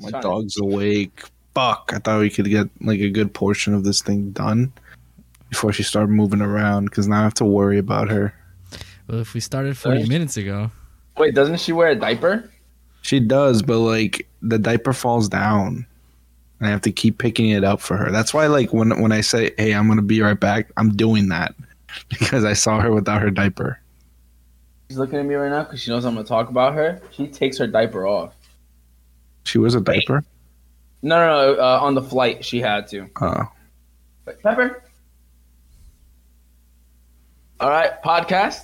My trying dog's awake. Fuck! I thought we could get like a good portion of this thing done before she started moving around. Because now I have to worry about her. Well, if we started 40 Right. minutes ago, Wait, doesn't she wear a diaper? She does, but like the diaper falls down. And I have to keep picking it up for her. That's why, like when when I say, "Hey, I'm gonna be right back," I'm doing that because I saw her without her diaper. She's looking at me right now because she knows I'm gonna talk about her. She takes her diaper off. She was a diaper. No, no, no. Uh, on the flight, she had to. Uh, Wait, Pepper. All right, podcast.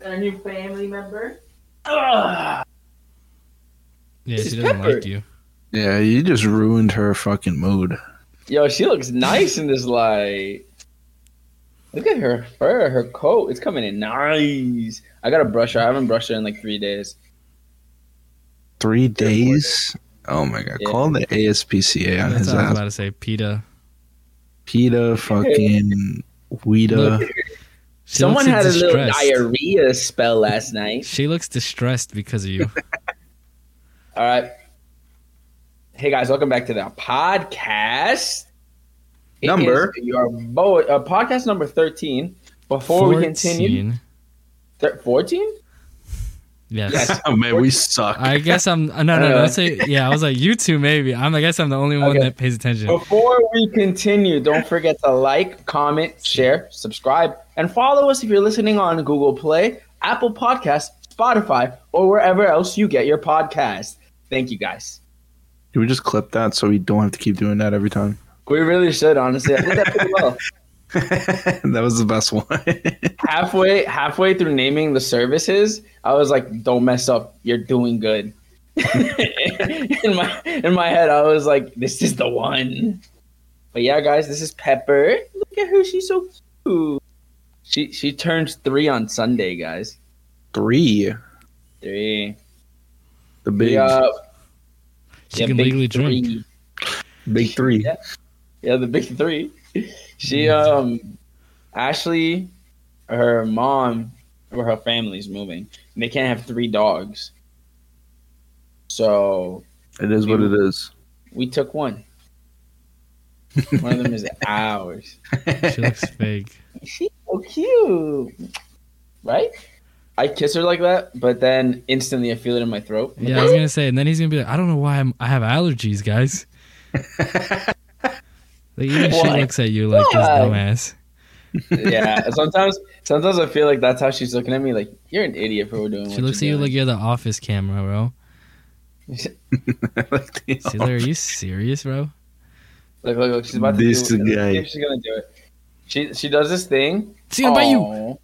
A new family member. Ugh. yeah, This she doesn't Pepper. like you. yeah, you just ruined her fucking mood. Yo, she looks nice in this light. Look at her fur, her coat. It's coming in nice. I gotta brush her. I haven't brushed her in like three days. Three days. Oh my god! Yeah. Call the ASPCA on That's his what I was about to say. PETA. PETA, fucking Weeda. Look, Someone looks had a little diarrhea spell last night. She looks distressed because of you. All right. Hey guys, welcome back to the podcast. It Number? your boy, uh, podcast number thirteen. Before we continue, thir- fourteen. Yes. Yes. Oh man, we suck. I guess I'm no no no. Say yeah. I was like you two maybe. I'm. I guess I'm the only one Okay. that pays attention. Before we continue, don't forget to like, comment, share, subscribe, and follow us if you're listening on Google Play, Apple Podcasts, Spotify, or wherever else you get your podcast. Thank you guys. Can we just clip that so we don't have to keep doing that every time? We really should, honestly. I did that pretty well. that was the best one. halfway halfway through naming the services, I was like, "Don't mess up. You're doing good." in my in my head, I was like, "This is the one." But yeah, guys, this is Pepper. Look at her; she's so cute. She she turns three on Sunday, guys. Three. Three. The big, Yeah, she yeah, can big legally drink. three. big three. Yeah. Yeah, the big three. She um Ashley, her mom or her family's moving. And they can't have three dogs. So It is what it is. we took one. One of them is ours. She looks fake. She's so cute. Right? I kiss her like that, but then instantly I feel it in my throat. Yeah, I was gonna say, and then he's gonna be like, I don't know why I'm, I have allergies, guys. Like even she looks at you like this Why? dumbass. yeah. Sometimes sometimes I feel like that's how she's looking at me, like, you're an idiot for doing She what looks at you're you doing. like you're the office camera, bro. Like the- like, are you serious, bro? Look, look, look. She's about to This do guy. See if She's gonna do it. She she does this thing. She's gonna bite you.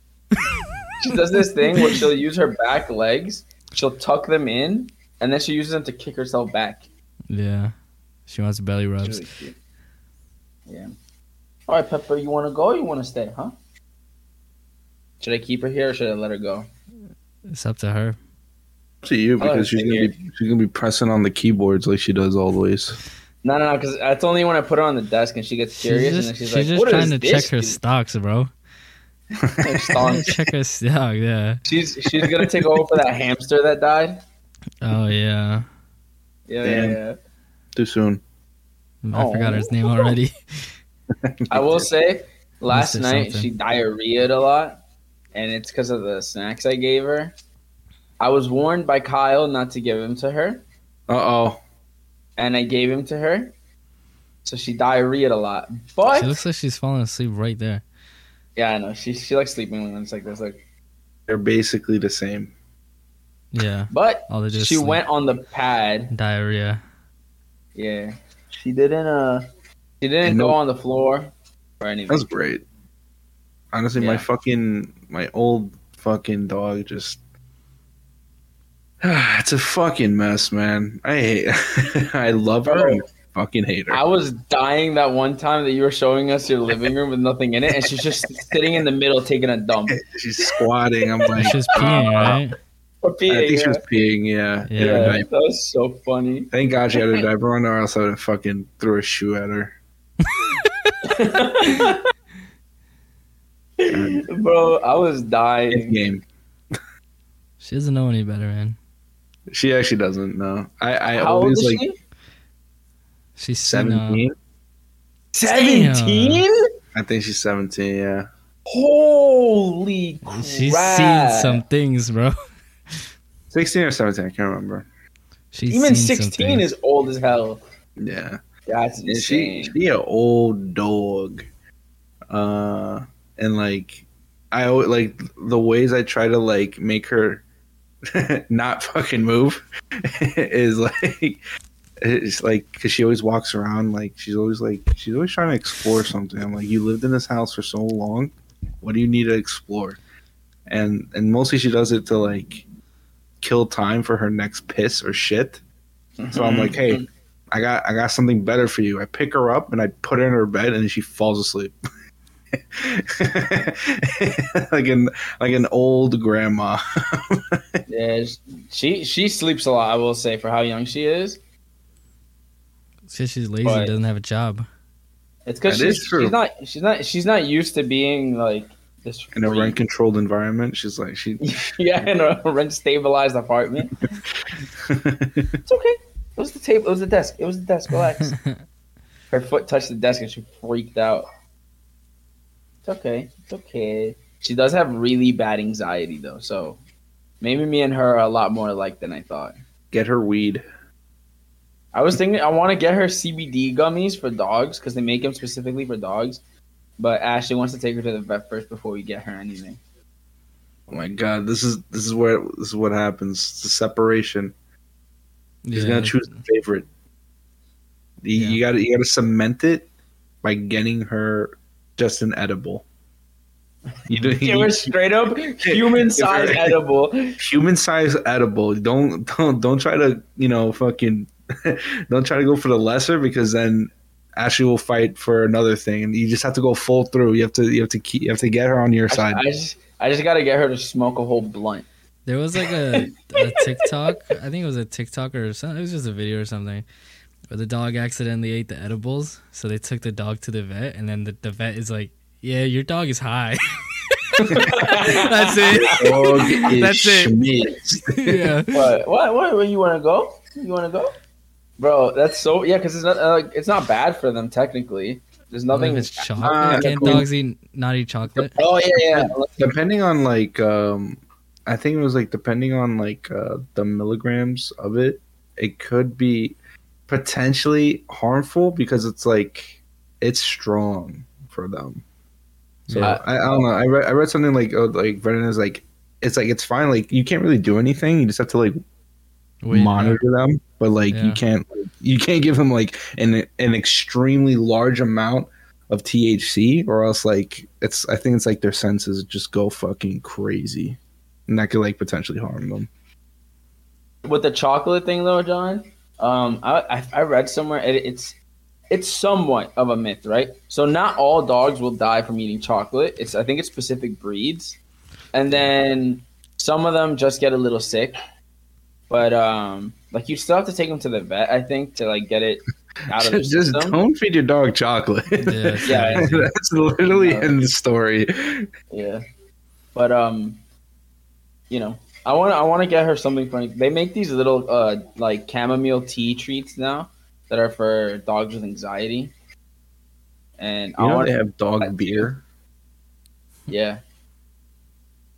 She does this thing where she'll use her back legs. She'll tuck them in, and then she uses them to kick herself back. Yeah, she wants belly rubs. really cute. Yeah. All right, Pepper. You want to go? or You want to stay? Huh? Should I keep her here or should I let her go? It's up to her. to you because she's gonna here. be she's gonna be pressing on the keyboards like she does always. No, no, no. Because that's only when I put her on the desk and she gets She's curious, just, and then she's, like, she's like, just "What trying does to check this her do?" stocks, bro. Check her stock, yeah. She's she's gonna take over for that hamster that died. Oh yeah, Yeah, Damn. yeah, yeah. Too soon. I forgot his name already. I will say, last night something. she diarrheaed a lot, and it's because of the snacks I gave her. I was warned by Kyle not to give him to her, Uh oh. and I gave him to her, so she diarrheaed a lot. But She looks like she's falling asleep right there. yeah, I know she she likes sleeping when it's like this. Like, They're basically the same. Yeah, but all they she sleep. went on the pad. diarrhea. Yeah, she didn't. Uh, she didn't And go on the floor or anything. That's great. Honestly, my fucking my old fucking dog just it's a fucking mess, man. I hate I love her and I fucking hate her. I was dying that one time that you were showing us your living room with nothing in it, and she's just sitting in the middle taking a dump. She's squatting. I'm like She's peeing, right? Or I peeing, think she was peeing, yeah. Yeah. Yeah, that was so funny. Thank God she had a diaper on, or else I would have fucking threw a shoe at her. Bro, I was Good dying. game. She doesn't know any better, man. She actually doesn't know. I, I How old always is like she? She's uh, seventeen. Seventeen. I think she's seventeen. Yeah. Holy crap! She's seen some things, bro. Sixteen or seventeen. I can't remember. She's Even sixteen things. is old as hell. Yeah. That's And she insane. she an old dog. Uh, and like I always like the ways I try to like make her not fucking move is like it's like because she always walks around like she's always like she's always trying to explore something. I'm like, you lived in this house for so long, what do you need to explore? And and mostly she does it to like kill time for her next piss or shit. So I'm like, mm-hmm. hey, I got I got something better for you. I pick her up and I put her in her bed and she falls asleep. like an like an old grandma. Yeah, she she sleeps a lot. I will say for how young she is. Because she's lazy, But- doesn't have a job. It's because she's, she's not she's not she's not used to being like this in a rent controlled environment. She's like she yeah in a rent stabilized apartment. It's okay. It was the table. It was the desk. It was the desk. Relax. Her foot touched the desk and she freaked out. It's okay. It's okay. She does have really bad anxiety though, so maybe me and her are a lot more alike than I thought. get her weed. I was thinking I want to get her CBD gummies for dogs because they make them specifically for dogs. But Ashley wants to take her to the vet first before we get her anything. Oh my god, this is this is where this is what happens. It's a separation. He's Yeah. gonna choose a favorite. You, Yeah. you gotta you gotta cement it by getting her just an edible. You do Give her straight up human size edible. human size edible. Don't don't don't try to you know fucking don't try to go for the lesser because then Ashley will fight for another thing, and you just have to go full through. You have to you have to keep you have to get her on your I, side. I just I just gotta get her to smoke a whole blunt. There was like a, a TikTok. I think it was a TikTok or something. It was just a video or something. Where the dog accidentally ate the edibles, so they took the dog to the vet, and then the, the vet is like, "Yeah, your dog is high." That's it. Dog is That's it. yeah. What? What? What? Where you want to go? You want to go, bro? That's so yeah, because it's not uh, it's not bad for them technically. There's nothing. if it's chocolate? Uh, Can't dogs eat not eat chocolate? oh yeah, yeah. depending on like um i think it was like depending on like uh the milligrams of it it could be potentially harmful because it's like it's strong for them so Yeah. I, I don't know i read i read something like oh, like Vernon is like it's like it's fine like you can't really do anything you just have to like Wait, monitor them but like you can't you can't give them like an an extremely large amount of THC or else like it's I think it's like their senses just go fucking crazy and that could like potentially harm them. With the chocolate thing though, John, um, I I, I read somewhere it, it's it's somewhat of a myth, right? So not all dogs will die from eating chocolate. It's I think it's specific breeds, and then some of them just get a little sick. But um, like you still have to take them to the vet, I think, to like get it out of the Just, just system. don't feed your dog chocolate. Yeah, Yeah, that's literally No. in the story. Yeah, but um, you know, I want I want to get her something funny. They make these little uh like chamomile tea treats now that are for dogs with anxiety, and I You know want to have dog beer. yeah.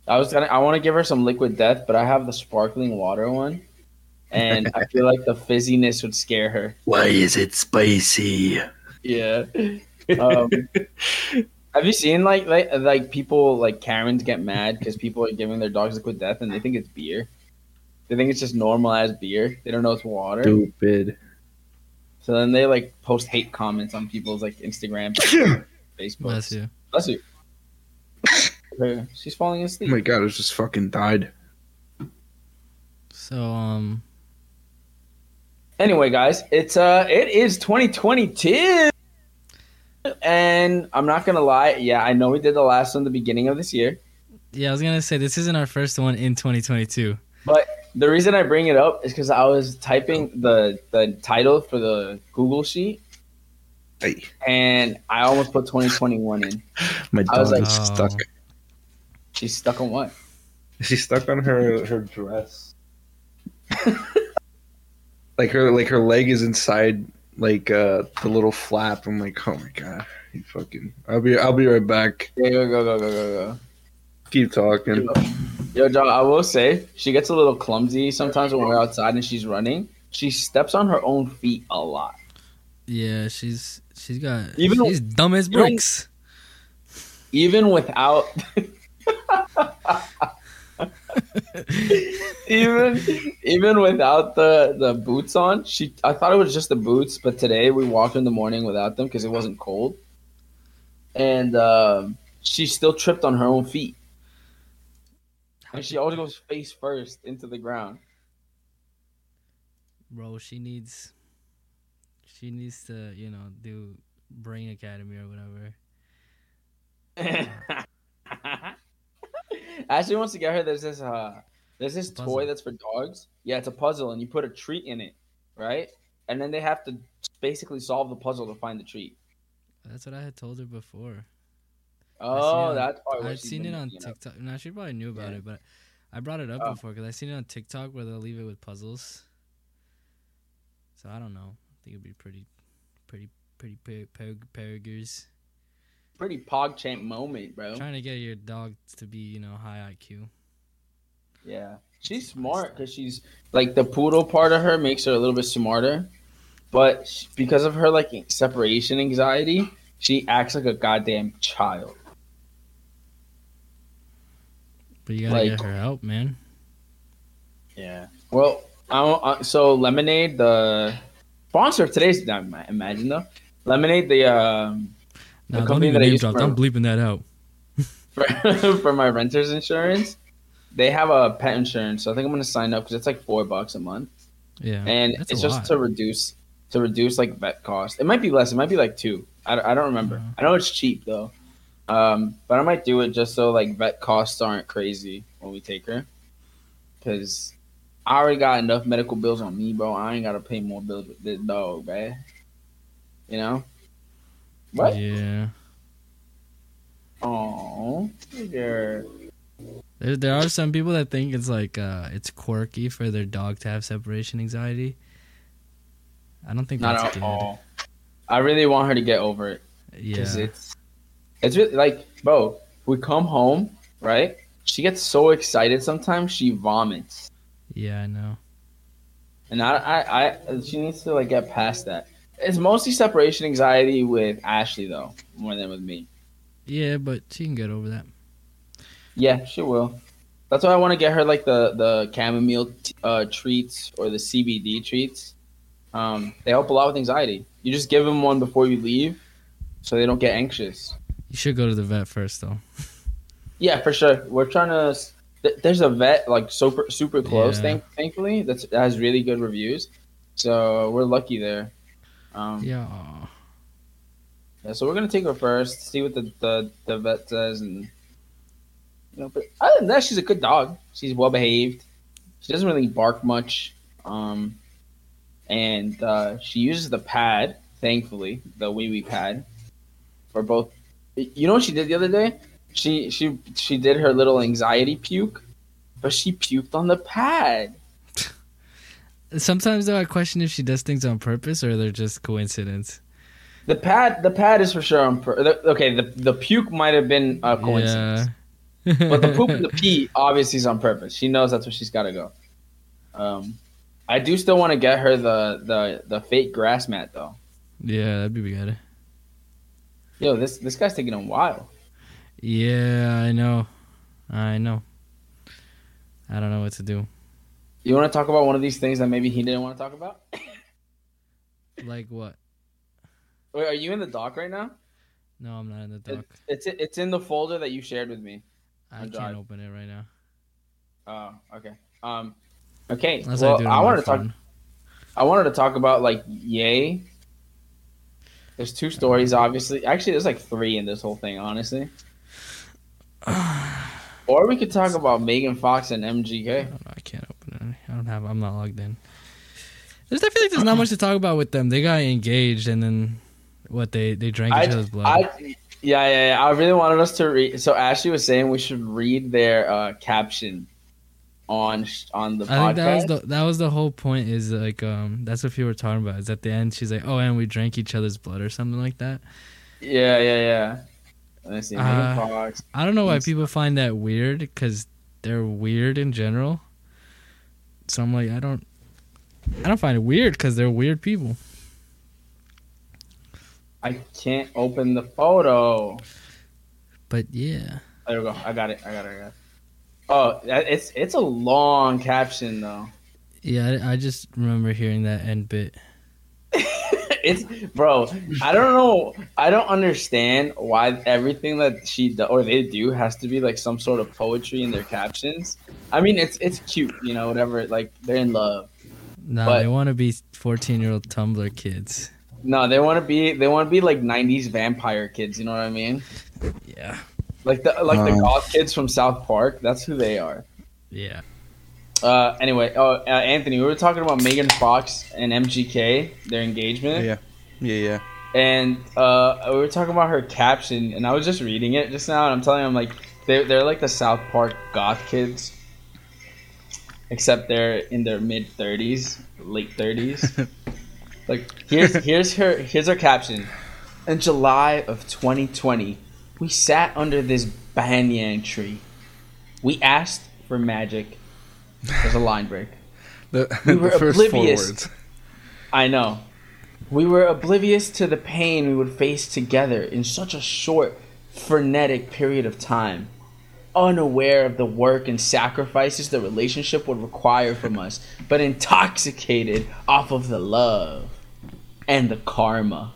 I was gonna I want to give her some liquid death, but I have the sparkling water one, and I feel like the fizziness would scare her. Why is it spicy? Yeah. Um, have you seen like like like people like Karens get mad because people are giving their dogs liquid death and they think it's beer. They think it's just normal as beer. They don't know it's water. Stupid. So then they like post hate comments on people's like Instagram, Facebook. Bless you. Bless you. Her- She's falling asleep. Oh my god, it just fucking died. So um, Anyway, guys, it's uh it is 2022. And I'm not gonna lie, yeah, I know we did the last one the beginning of this year. yeah, I was gonna say this isn't our first one in 2022. But The reason I bring it up is because I was typing the the title for the Google sheet Hey, and I almost put 2021 in. my I was like- is Oh. stuck. She's stuck on what? She's stuck on her her dress. like her like her leg is inside like uh the little flap. I'm like, oh my god, you fucking. I'll be I'll be right back. Yeah, go go go go go go. Keep talking. Yo, John, I will say she gets a little clumsy sometimes when we're outside and she's running. She steps on her own feet a lot. Yeah, she's she's got Even- she's dumb as bricks. Even without even even without the the boots on, she I thought it was just the boots, but today we walked in the morning without them because it wasn't cold, and um, she still tripped on her own feet, and she always goes face first into the ground. Bro, she needs she needs to, you know, do Brain Academy or whatever. Ashley wants to get her. There's this uh, there's this toy that's for dogs. Yeah, it's a puzzle, and you put a treat in it, right? And then they have to basically solve the puzzle to find the treat. That's what I had told her before. Oh, that's probably what I'd seen it on up. TikTok. No, she probably knew about Yeah. it, but I brought it up Oh. before because I seen it on TikTok where they'll leave it with puzzles. So I don't know. I think it'd be pretty, pretty, pretty per- per- pergers. Pretty PogChamp moment, bro. Trying to get your dog to be, you know, high IQ. Yeah, she's smart because she's like the poodle part of her makes her a little bit smarter, but because of her like separation anxiety, she acts like a goddamn child. But you gotta Like- get her help, man. Yeah. Well, I, uh, so lemonade, the sponsor of today's. Imagine though, lemonade, the um, Don't company even that I name drop. for- I'm bleeping that out. for, for my renter's insurance, they have a pet insurance. So I think I'm gonna sign up because it's like four bucks a month, Yeah, and it's just lot. to reduce to reduce like vet cost. It might be less. It might be like two. I, I don't remember. Uh-huh. I know it's cheap though, um, but I might do it just so like vet costs aren't crazy when we take her, because I already got enough medical bills on me, bro. I ain't gotta pay more bills with this dog, man. You know. What? Yeah. Oh, yeah. There, there are some people that think it's like uh, it's quirky for their dog to have separation anxiety. I don't think Not that's at good. all. I really want her to get over it Yeah, it's it's really like, bro. We come home, right? She gets so excited sometimes she vomits, yeah, I know. and I, I, I, she needs to like get past that. It's mostly separation anxiety with Ashley though, more than with me. Yeah, but she can get over that. Yeah, she will. That's why I want to get her like the the chamomile uh, treats or the CBD treats. Um, they help a lot with anxiety. You just give them one before you leave, so they don't get anxious. You should go to the vet first, though. Yeah, for sure. We're trying to. th- There's a vet like super super close. Yeah. Thank, thankfully, that's, that has really good reviews. So we're lucky there. Um, yeah. Yeah. So we're gonna take her first, see what the the, the vet says, and you know. But other than that, she's a good dog. She's well behaved. She doesn't really bark much. Um, and uh, she uses the pad. Thankfully, the wee wee pad for both. You know what she did the other day? She she she did her little anxiety puke, but she puked on the pad. Sometimes though, I question if she does things on purpose or they're just coincidence. The pad the pad is for sure on. The, okay, the the puke might have been a coincidence. Yeah. But the poop and the pee obviously is on purpose. She knows that's where she's got to go. Um, I do still want to get her the the the fake grass mat though. yeah, that'd be good. Yo, this this guy's taking a while. Yeah, I know. I know. I don't know what to do. You want to talk about one of these things that maybe he didn't want to talk about? Like what? Wait, are you in the doc right now? No, I'm not in the It- doc. it's it's in the folder that you shared with me. I can't Drive. open it right now. Oh, okay. Um, okay. Unless well, I I wanted to talk. I wanted to talk about like Yay. There's two stories, obviously. Actually, there's like three in this whole thing, honestly. Or we could talk about Megan Fox and MGK. I can't open it. I don't have. I'm not logged in. There's. I feel like there's not much to talk about with them. They got engaged and then what? They they drank each I, other's blood. I, yeah, yeah, yeah. I really wanted us to read. So Ashley was saying we should read their uh, caption on on the I think that was podcast. the that was the whole point. Is like um that's what people were talking about. Is at the end she's like, oh, and we drank each other's blood or something like that. yeah, yeah, yeah. Let's see. Uh, I don't know why people find that weird because they're weird in general. So I'm like, I don't, I don't find it weird because they're weird people. I can't open the photo. But yeah, There we go. I got it. I got it. I got it. Oh, it's it's a long caption though. yeah, I, I just remember hearing that end bit. it's bro. I don't know. I don't understand why everything that she do, or they do has to be like some sort of poetry in their captions. I mean, it's it's cute, you know, whatever. Like they're in love. Nah, But- they want to be 14 year old Tumblr kids. No, they want to be they want to be like '90s vampire kids. You know what I mean? Yeah, Like the like the Um. goth kids from South Park. That's who they are. yeah. Uh, anyway, oh uh, Anthony, we were talking about Megan Fox and MGK, their engagement. Yeah, yeah, yeah. and uh, we were talking about her caption, and I was just reading it just now, and I'm telling you, I'm like, they're, they're like the South Park goth kids, except they're in their mid 30s, late 30s. like, here's here's her here's her caption. In July of 2020, we sat under this banyan tree. We asked for magic. There's a line break. The, We were the first four oblivious. I know. We were oblivious to the pain we would face together in such a short, frenetic period of time, unaware of the work and sacrifices the relationship would require from us, but intoxicated off of the love and the karma.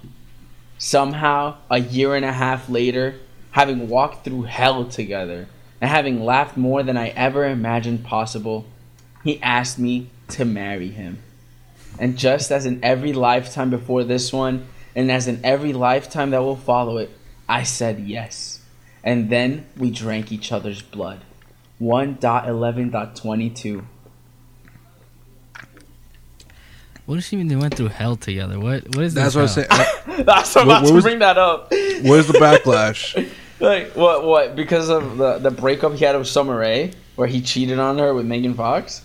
Somehow, a year and a half later, having walked through hell together and having laughed more than I ever imagined possible, he asked me to marry him. And just as in every lifetime before this one, and as in every lifetime that will follow it, I said yes. And then we drank each other's blood. 1.11.22. What does she mean they went through hell together? What what is that That's this what I'm saying. That's what I'm What- about what to was- bring that up. Where's the backlash? like what? What? Because of the the breakup he had with Summer Rae, where he cheated on her with Megan Fox.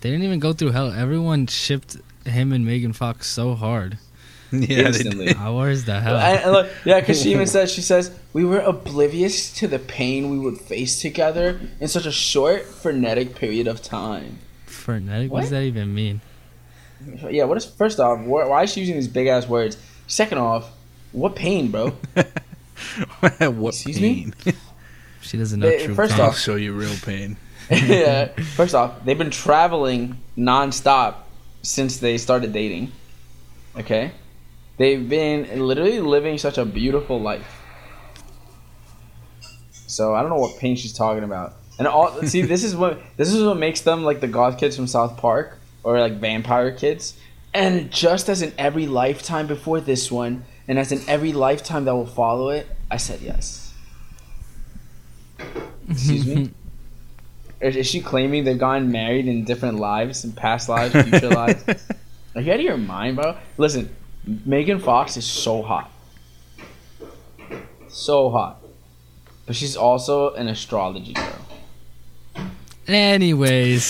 They didn't even go through hell. Everyone shipped him and Megan Fox so hard. Yeah, they Instantly. did. Ah, where's the hell? And- and look, yeah, because she even says she says we were oblivious to the pain we would face together in such a short, frenetic period of time. Frenetic? What? does that even mean? Yeah, what is first off? wh- Why is she using these big ass words? Second off, what pain, bro? what Excuse me? pain? She doesn't know true first pain. I'll off- show you real pain. Yeah. First off, they've been traveling nonstop since they started dating. Okay, they've been literally living such a beautiful life. So I don't know what pain she's talking about. And all see, this is what this is what makes them like the goth kids from South Park or like vampire kids. And just as in every lifetime before this one, and as in every lifetime that will follow it, I said yes. Excuse me. Is, she claiming they've gotten married in different lives, in past lives, future lives? Are you out of your mind, bro? Listen, Megan Fox is so hot. So hot. But she's also an astrology girl. Anyways,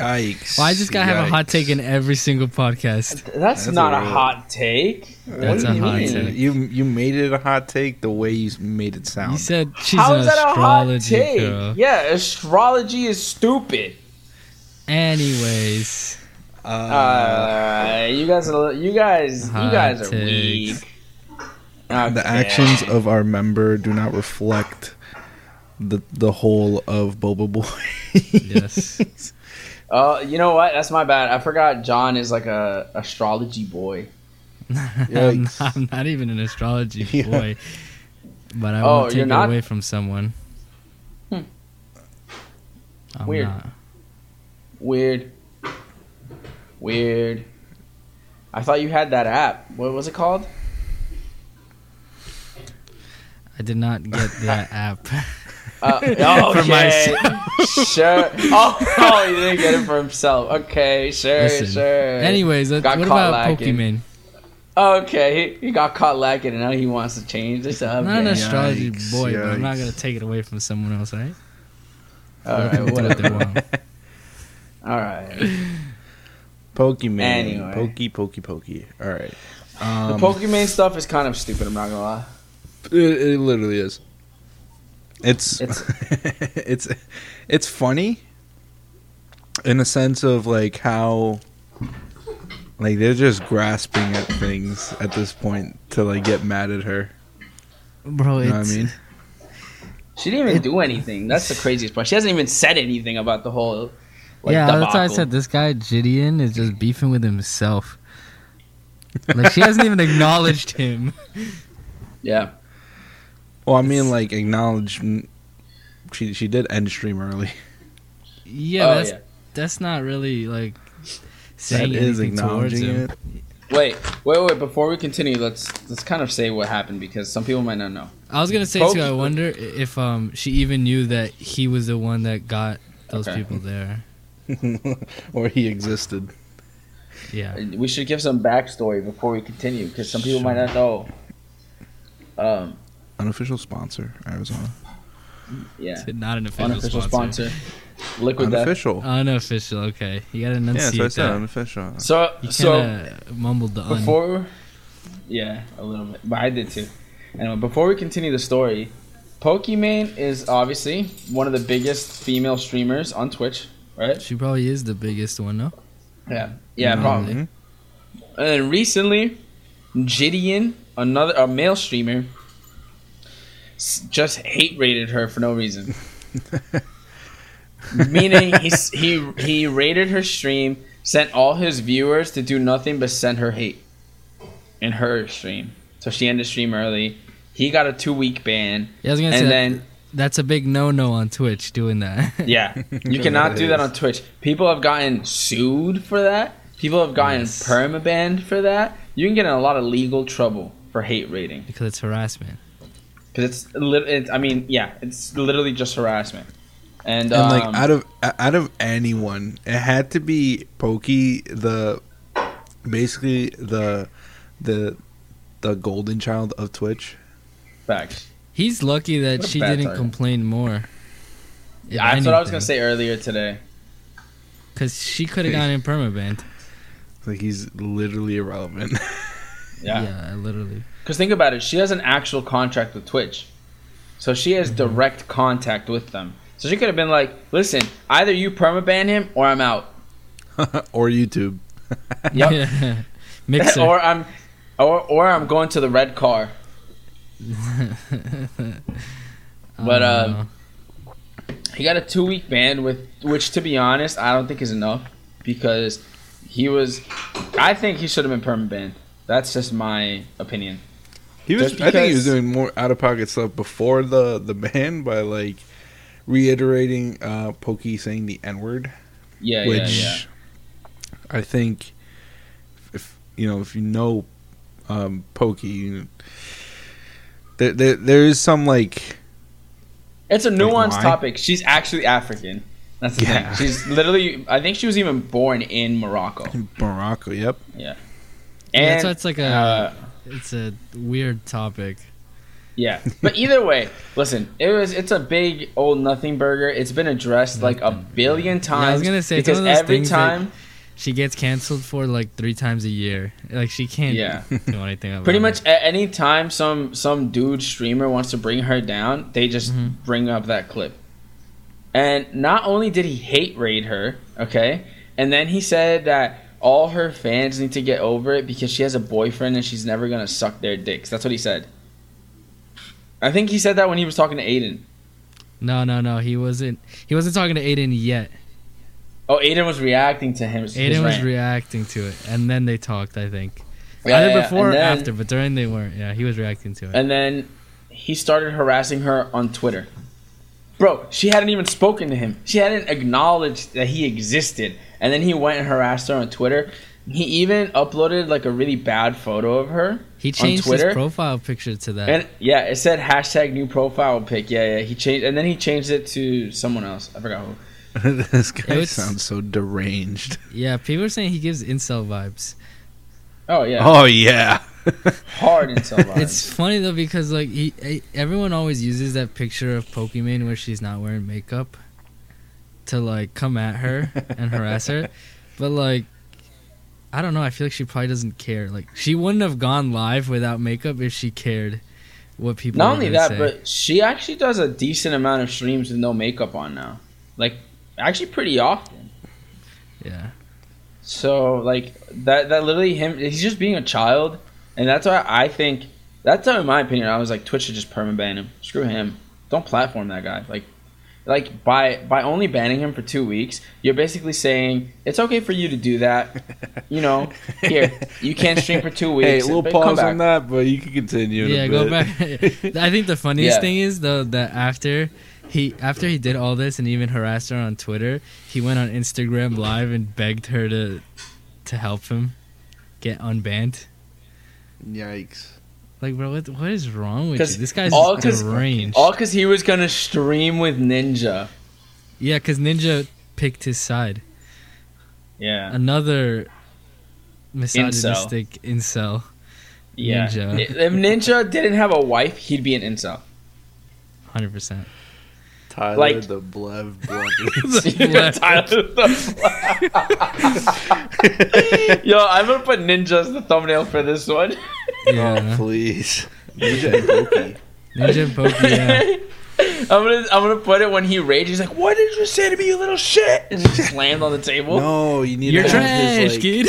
Yikes! why does this guy have a hot take in every single podcast? That's, That's not a a, hot take. That's What do a you hot mean? take. You you made it a hot take the way you made it sound. You said she's How an is that a hot take? girl. Yeah, astrology is stupid. Anyways, uh, Uh, you guys, are, you guys, you guys are takes. weak. the actions of our member do not reflect the the whole of Boba Boy. yes. Oh, you know what? That's my bad. I forgot John is like a astrology boy. I'm, not, I'm not even an astrology Yeah. boy, but I Oh, won't take you're it not? away from someone. Hmm. I'm Weird. not. Weird. Weird. I thought you had that app. What was it called? I did not get that app. Uh, oh, For okay. myself. sure. Oh, oh, he didn't get it for himself. Okay, sure, Listen. sure. Anyways, let- Got what caught about lacking. Pokimane? Okay, he, he got caught lacking, and now he wants to change this up. I'm not an astrology Yikes, boy, but I'm not gonna take it away from someone else, right? All right, whatever. All right. Pokimane. Anyway. Pokey, pokey, pokey. All right. The Um, Pokimane stuff is kind of stupid. I'm not gonna lie. it, it literally is. It's It's- it's it's funny in a sense of like how like they're just grasping at things at this point to like get mad at her. Bro, You know what I mean? She didn't even do anything. That's the craziest part. She hasn't even said anything about the whole. Like, yeah, that's why I said this guy Gideon is just beefing with himself. Like she hasn't even acknowledged him. Yeah. Well, I mean, like acknowledge. mm, She she did end stream early. Yeah, oh that's yeah. that's not really like saying That is acknowledging it. Wait, wait, wait. Before we continue, let's let's kind of say what happened because some people might not know. I was gonna say Poke- too. I wonder if um she even knew that he was the one that got those Okay. people there. or he existed. Yeah, We should give some backstory before we continue because some people might not know. Um. Unofficial sponsor, Arizona. Yeah. not an official, Unofficial sponsor. sponsor. Liquid Death. Unofficial. Unofficial. Okay, you gotta yeah, that's what I said. that. Unofficial. So You so mumbled the un. before, yeah, a little bit, but I did too. Anyway, before we continue the story, Pokimane is obviously one of the biggest female streamers on Twitch, right? She probably is the biggest one, no? Yeah, yeah, probably. Mhm. And recently, Gideon, another a male streamer, s- just hate raided her for no reason. Meaning he he he raided her stream, sent all his viewers to do nothing but send her hate in her stream. So she ended stream early. He got a two week ban, Yeah, I was gonna say and that- then that's a big no-no on Twitch doing that. yeah, you cannot do that on Twitch. People have gotten sued for that. People have gotten Yes. permabanned for that. You can get in a lot of legal trouble for hate raiding because it's harassment. Because it's, it's. I mean, yeah, it's literally just harassment. And, And like um, out of out of anyone, it had to be Pokey the basically the the the golden child of Twitch. facts. He's lucky that she didn't target. complain more. Yeah, that's what I was gonna say earlier today. Because she could have gotten in permabanned. Like he's literally irrelevant. Yeah. Yeah, literally. Because think about it, she has an actual contract with Twitch, so she has direct contact with them. So she could have been like, "Listen, either you permaban him or I'm out." or YouTube. Yep. Yeah. Mixer. or I'm, or or I'm going to the red car. But, Uh, He got a two week ban with which to be honest, I don't think is enough because he was I think he should have been perma banned. That's just my opinion. He was. Just I think he was doing more out of pocket stuff before the the ban by like reiterating uh Pokey saying the N word, Yeah, which yeah, yeah. I think if you know if you know um Pokey, you, there, there there is some like It's a nuanced why? topic. She's actually African. That's the Yeah. thing. She's literally I think she was even born in Morocco. Morocco. Yep. Yeah. Yeah, And so it's like a uh, it's a weird topic. Yeah, but either way, listen. It was it's a big old nothing burger. It's been addressed like a billion times. Yeah, I was gonna say, it's because every time, She gets canceled for like three times a year. Like she can't Yeah. do anything about pretty it. much at any time some some dude streamer wants to bring her down, they just Mhm. bring up that clip. And not only did he hate raid her, okay, and then he said that all her fans need to get over it because she has a boyfriend and she's never gonna suck their dicks. That's what he said. I think he said that when he was talking to Adin. No, no, no. He wasn't. He wasn't talking to Adin yet. Oh, Adin was reacting to him. Adin was reacting to it, and then they talked. I think Yeah, either yeah, before or then- after, but during they weren't. Yeah, he was reacting to it. And then he started harassing her on Twitter. Bro, she hadn't even spoken to him. She hadn't acknowledged that he existed. And then he went and harassed her on Twitter. He even uploaded like a really bad photo of her. he changed his Twitter? profile picture to that. And yeah, it said hashtag new profile pic. Yeah, yeah. He changed and then he changed it to someone else. I forgot who. this guy It was- sounds so deranged. yeah, people are saying he gives incel vibes. Oh yeah. Oh yeah. Hard incel vibes. It's funny though because like he, everyone always uses that picture of Pokimane where she's not wearing makeup to like come at her and harass her, but like. I don't know. I feel like she probably doesn't care. Like she wouldn't have gone live without makeup if she cared what people. Not only that, say. but she actually does a decent amount of streams with no makeup on now. Like, actually, pretty often. yeah, So like that that literally him he's just being a child and that's why I think that's why in my opinion I was like Twitch should just permaban him. Screw him. Don't platform that guy. Like like by by only banning him for 2 weeks, you're basically saying it's okay for you to do that. You know, here, you can't stream for 2 weeks. Hey, a little pause on that, but you can continue. yeah. Go back. I think the funniest Yeah. thing is though that after he after he did all this and even harassed her on Twitter, he went on Instagram live and begged her to to help him get unbanned. Yikes! Like, bro, what what is wrong with 'Cause you? This guy's all 'cause- deranged. All cuz he was going to stream with Ninja. yeah, because Ninja picked his side. Yeah. Another misogynistic incel. Yeah. Ninja. If Ninja didn't have a wife, he'd be an incel. Hundred percent. Tyler Like- the Blev Blundy. Yeah. Tyler the- Yo, I'm gonna put ninja as the thumbnail for this one. Yeah, oh, Please. Ninja and Pokey. Ninja and Pokey. Yeah. I'm gonna I'm gonna put it when he rages. He's like, "What did you say to me, you little shit?" And he slammed on the table. No, you need You're to have trash, his, kid.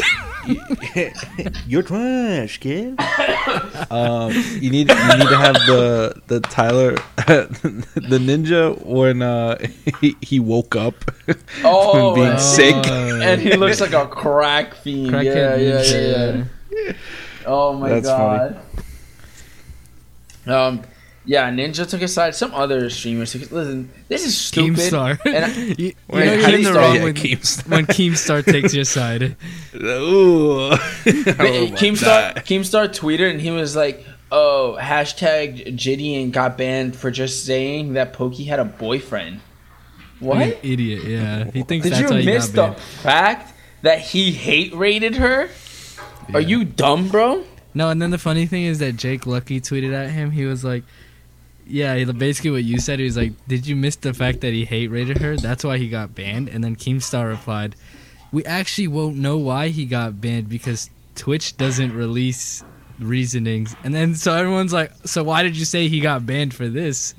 like, You're trash, kid. um, you need you need to have the the Tyler the ninja when uh he, he woke up Oh, from being and- sick. and he looks like a crack fiend. Crackhead yeah, yeah, yeah, yeah. Oh my That's god. Um, yeah, Ninja took his side. Some other streamers took. Listen, this is stupid. Keemstar. And I- you, you know you're in the wrong Yeah, when, Keemstar. when Keemstar takes your side. Ooh. I don't know about Keemstar, that. Keemstar tweeted and he was like, "Oh, hashtag Gideon got banned for just saying that Pokey had a boyfriend." What? An idiot. Yeah, he thinks Did that's you how he miss got the banned. fact that he hate raided her? Are you dumb, bro? No, and then the funny thing is that Jake Lucky tweeted at him. He was like, "Yeah, he- basically what you said." He was like, "Did you miss the fact that he hate raided her? That's why he got banned." And then Keemstar replied, "We actually won't know why he got banned because Twitch doesn't release reasonings." And then so everyone's like, "So why did you say he got banned for this?"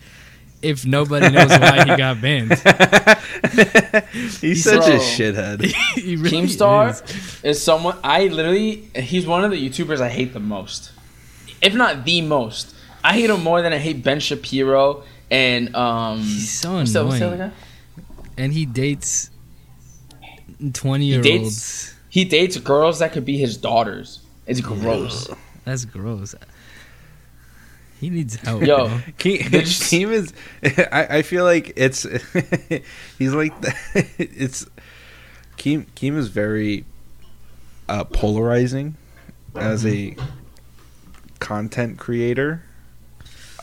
If nobody knows why he got banned, He's such Bro. a shithead. he really Keemstar is. is someone I literally. He's one of the YouTubers I hate the most, if not the most. I hate him more than I hate Ben Shapiro and um. He's so what's what's the annoying. other guy? and he dates twenty year dates- olds. He dates girls that could be his daughters. It's gross. That's gross. He needs help. Yo, bro. Keem, Did you- Keem is. I, I feel like it's. he's like. It's. Keem Keem is very uh, polarizing as a content creator.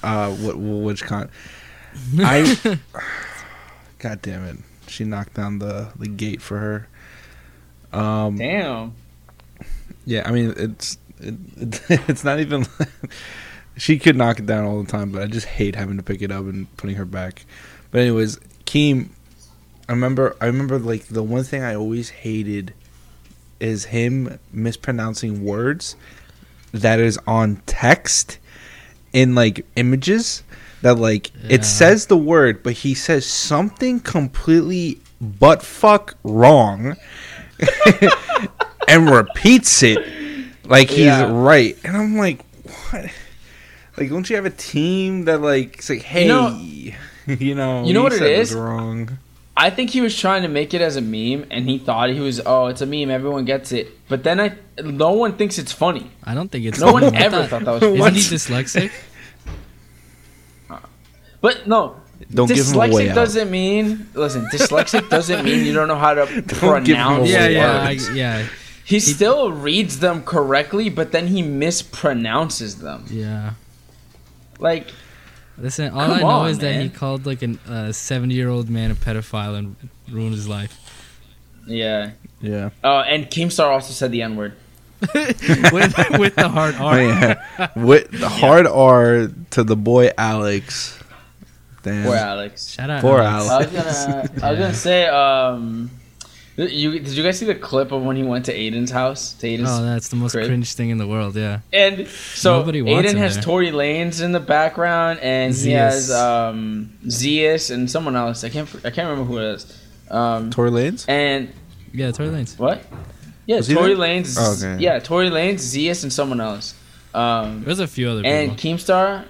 Uh, what which con? I. God damn it! She knocked down the the gate for her. Um, damn. yeah, I mean it's it, it, it's not even. she could knock it down all the time, but I just hate having to pick it up and putting her back. But anyways, Keem, I remember I remember like the one thing I always hated is him mispronouncing words that is on text in like images that like Yeah. it says the word but he says something completely butt fuck wrong and repeats it. Like he's Yeah. right. And i'm like what? Like don't you have a team that like it's like hey know- you know You know what it was wrong I think he was trying to make it as a meme, and he thought he was, oh, it's a meme, everyone gets it. But then I, no one thinks it's funny. I don't think it's. No one I ever thought that was Isn't funny. he dyslexic? But no, don't give him a way dyslexic out doesn't mean. Listen, dyslexic doesn't mean you don't know how to give him pronounce. yeah, yeah. I, yeah, He still reads them correctly, but then he mispronounces them. yeah. Like, Listen, all Come I know on, is that he called like a uh, seventy-year-old man a pedophile and ruined his life. yeah. yeah Oh, and Keemstar also said the N word. with, with the hard Oh, R. yeah. with the hard r to the boy alex Damn. Poor Alex. Shout out. Poor Alex. I was gonna, I was gonna say, um, you did you guys see the clip of when he went to Adin's house? To Adin's, Oh, that's the most crib? cringe thing in the world. Yeah. and so Nobody wants Aiden has there. Tory Lanez in the background, and he Zeus. has um Zeus and someone else. I can't, I can't remember who it is. Um, Tory Lanez? and Yeah, Tory Lanez. what? Yeah, Was he Tory there? Lanez. Oh, okay. Yeah, Tory Lanez, Zeus, and someone else. Um, There's a few other people. and Keemstar,